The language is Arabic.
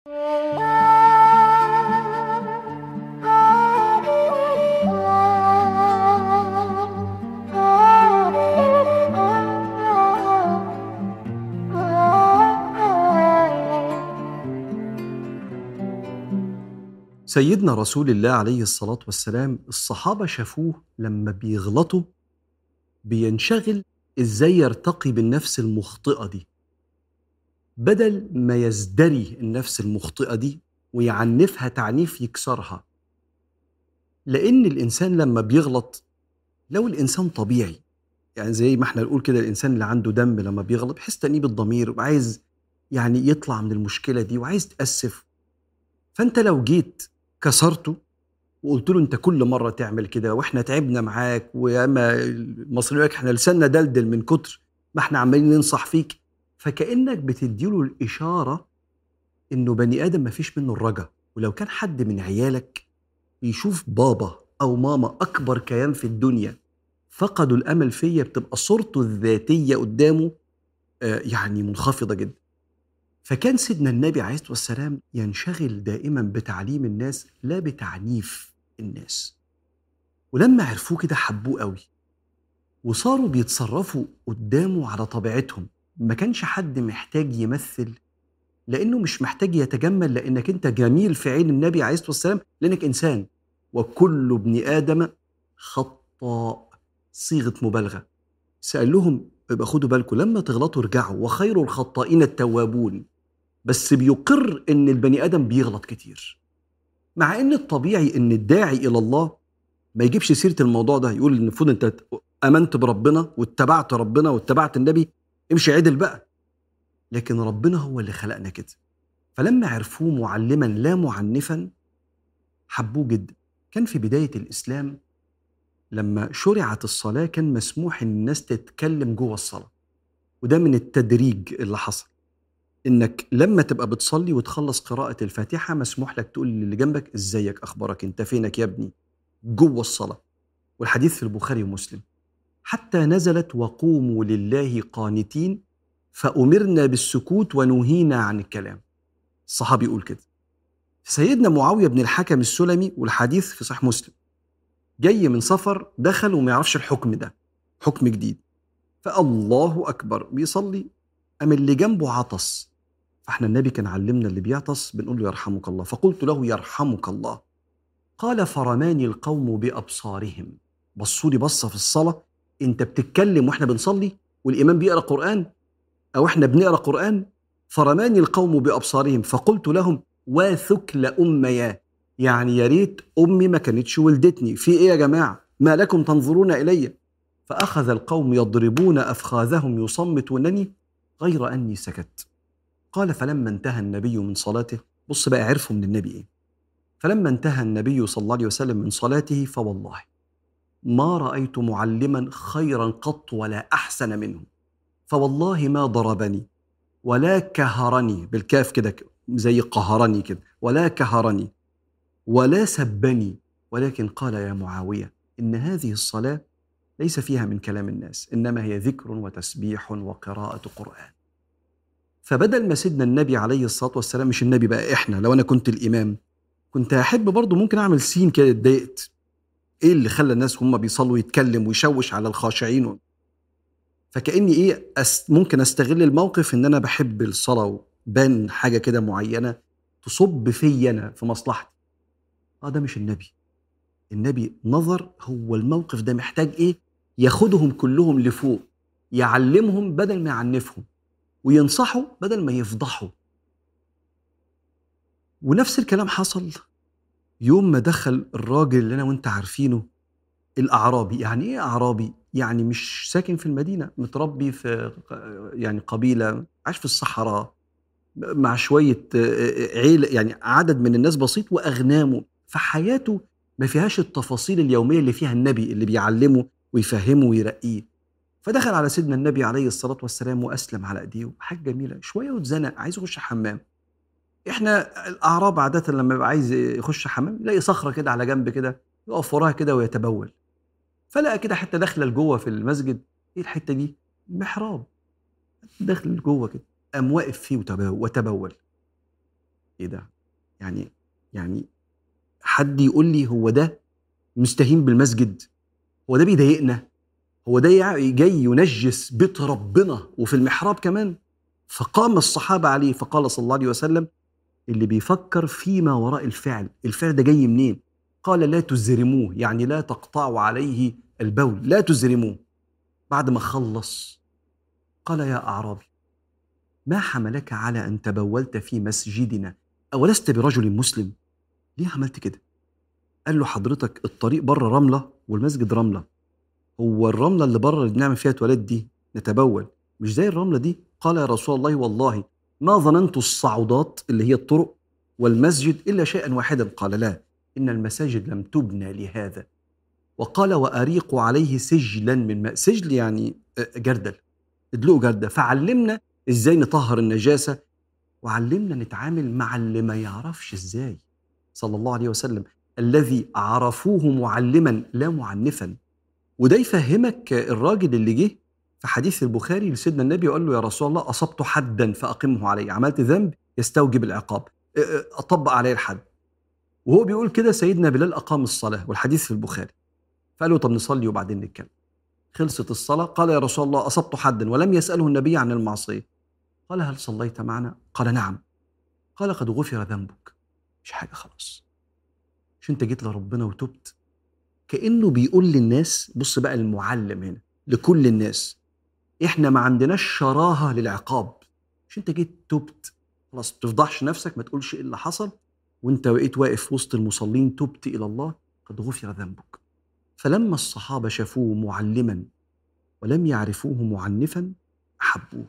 سيدنا رسول الله عليه الصلاة والسلام الصحابة شافوه لما بيغلطوا بينشغل إزاي يرتقي بالنفس المخطئة دي. بدل ما يزدري النفس المخطئة دي ويعنفها تعنيف يكسرها. لأن الإنسان لما بيغلط لو الإنسان طبيعي يعني زي ما إحنا نقول كده الإنسان اللي عنده دم لما بيغلط بيحس تأنيب الضمير وعايز يعني يطلع من المشكلة دي وعايز تأسف. فأنت لو جيت كسرته وقلت له أنت كل مرة تعمل كده وإحنا تعبنا معاك وياما المصريين إحنا لساننا دلدل من كتر ما إحنا عمالين ننصح فيك فكأنك بتديله الإشارة إنه بني آدم ما فيش منه الرجا ولو كان حد من عيالك يشوف بابا أو ماما أكبر كيان في الدنيا فقدوا الأمل فيا بتبقى صورته الذاتية قدامه آه، يعني منخفضة جدا. فكان سيدنا النبي عليه الصلاة والسلام ينشغل دائما بتعليم الناس لا بتعنيف الناس. ولما عرفوه كده حبوه قوي وصاروا بيتصرفوا قدامه على طبيعتهم. ما كانش حد محتاج يمثل لأنه مش محتاج يتجمل لأنك أنت جميل في عين النبي عليه الصلاة والسلام لأنك إنسان. وكل ابن آدم خطاء صيغة مبالغة. سأل لهم يبقى خدوا بالكم لما تغلطوا ارجعوا وخير الخطائين التوابون. بس بيقر إن البني آدم بيغلط كتير. مع إن الطبيعي إن الداعي إلى الله ما يجيبش سيرة الموضوع ده يقول المفروض أنت أمنت بربنا واتبعت ربنا واتبعت النبي امشي عدل بقى. لكن ربنا هو اللي خلقنا كده. فلما عرفوه معلما لا معنفا حبوه جدا. كان في بداية الإسلام لما شرعت الصلاة كان مسموح ان الناس تتكلم جوه الصلاة. وده من التدريج اللي حصل. إنك لما تبقى بتصلي وتخلص قراءة الفاتحة مسموح لك تقول للي جنبك إزيك أخبارك أنت فينك يا ابني؟ جوه الصلاة. والحديث في البخاري ومسلم. حتى نزلت وقوموا لله قانتين فأمرنا بالسكوت ونهينا عن الكلام. الصحابي يقول كده. سيدنا معاوية بن الحكم السلمي والحديث في صحيح مسلم. جاي من سفر دخل وما يعرفش الحكم ده حكم جديد. فالله أكبر بيصلي. أم اللي جنبه عطس. فإحنا النبي كان علمنا اللي بيعطس بنقول له يرحمك الله. فقلت له يرحمك الله. قال فرماني القوم بأبصارهم. بصوا لي بصة في الصلاة. انت بتتكلم وإحنا بنصلي والإمام بيقرأ قرآن أو إحنا بنقرأ قرآن فرماني القوم بأبصارهم فقلت لهم واثكل أميا يعني يا ريت أمي ما كانتش ولدتني. في إيه يا جماعة؟ ما لكم تنظرون إلي. فأخذ القوم يضربون أفخاذهم يصمتونني غير أني سكت. قال فلما انتهى النبي من صلاته بص بقى عرفوا من النبي إيه. فلما انتهى النبي صلى الله عليه وسلم من صلاته فوالله ما رأيت معلما خيرا قط ولا أحسن منه. فوالله ما ضربني ولا كهرني بالكاف كده زي قهرني كده ولا كهرني ولا سبني. ولكن قال يا معاوية إن هذه الصلاة ليس فيها من كلام الناس إنما هي ذكر وتسبيح وقراءة قرآن. فبدل ما سيدنا النبي عليه الصلاة والسلام مش النبي بقى إحنا لو أنا كنت الإمام كنت أحب برضه ممكن أعمل سين كده اتضايقت. إيه اللي خلى الناس هم بيصلوا يتكلم ويشوش على الخاشعين؟ فكأني إيه أس ممكن أستغل الموقف إن أنا بحب الصلاة وبان حاجة كده معينة تصب في أنا في مصلحتي. آه ده مش النبي. النبي نظر هو الموقف ده محتاج إيه؟ ياخدهم كلهم لفوق يعلمهم بدل ما يعنفهم وينصحوا بدل ما يفضحوا ونفس الكلام حصل يوم ما دخل الراجل اللي أنا وأنت عارفينه الأعرابي. يعني إيه أعرابي؟ يعني مش ساكن في المدينة متربي في يعني قبيلة عاش في الصحراء مع شوية عيلة يعني عدد من الناس بسيط وأغنامه. فحياته ما فيهاش التفاصيل اليومية اللي فيها النبي اللي بيعلمه ويفهمه ويرقيه. فدخل على سيدنا النبي عليه الصلاة والسلام وأسلم على إيديه حاجة جميلة. شوية واتزنق. عايز يخش حمام. إحنا الأعراب عادة لما يبقى عايز يخش حمام يلاقي صخرة كده على جنب كده يقف وراها كده ويتبول. فلقى كده حتة داخلة لجوه في المسجد إيه الحتة دي؟ محراب. داخل لجوه كده. قام واقف فيه وتبول. إيه ده؟ يعني يعني حد يقول لي هو ده مستهين بالمسجد؟ هو ده بيضايقنا؟ هو ده جاي ينجس بيت ربنا وفي المحراب كمان؟ فقام الصحابة عليه فقال صلى الله عليه وسلم اللي بيفكر فيما وراء الفعل. الفعل ده جاي منين؟ قال لا تزرموه يعني لا تقطعوا عليه البول لا تزرموه. بعد ما خلص قال يا أعرابي ما حملك على أن تبولت في مسجدنا؟ أولست برجل مسلم؟ ليه عملت كده؟ قال له حضرتك الطريق بره رملة والمسجد رملة. هو الرملة اللي بره اللي بنعمل فيها تواليت دي نتبول مش زي الرملة دي؟ قال يا رسول الله والله ما ظننت الصعودات اللي هي الطرق والمسجد إلا شيئا واحدا. قال لا إن المساجد لم تبنى لهذا. وقال وأريق عليه سجلا من ماء سجل يعني جردل. ادلقوا جردة فعلمنا إزاي نطهر النجاسة. وعلمنا نتعامل مع اللي ما يعرفش إزاي. صلى الله عليه وسلم. الذي عرفوه معلما لا معنفا. وده يفهمك الراجل اللي جه حديث البخاري لسيدنا النبي وقال له يا رسول الله أصبت حدا فأقمه علي. عملت ذنب؟ يستوجب العقاب. اطبق عليه الحد. وهو بيقول كده سيدنا بلال أقام الصلاة والحديث في البخاري. فقال له طب نصلي وبعدين نتكلم. خلصت الصلاة قال يا رسول الله أصبت حدا ولم يسأله النبي عن المعصية. قال هل صليت معنا؟ قال نعم. قال قد غفر ذنبك. مش حاجة خلاص. مش أنت جيت لربنا وتبت؟ كأنه بيقول للناس بص بقى المعلم هنا لكل الناس إحنا ما عندناش شراهة للعقاب. مش أنت جيت تبت خلاص تفضحش نفسك ما تقولش إيه اللي حصل وأنت بقيت واقف وسط المصلين تبت إلى الله قد غفر ذنبك. فلما الصحابة شافوه معلما ولم يعرفوه معنفا أحبوه.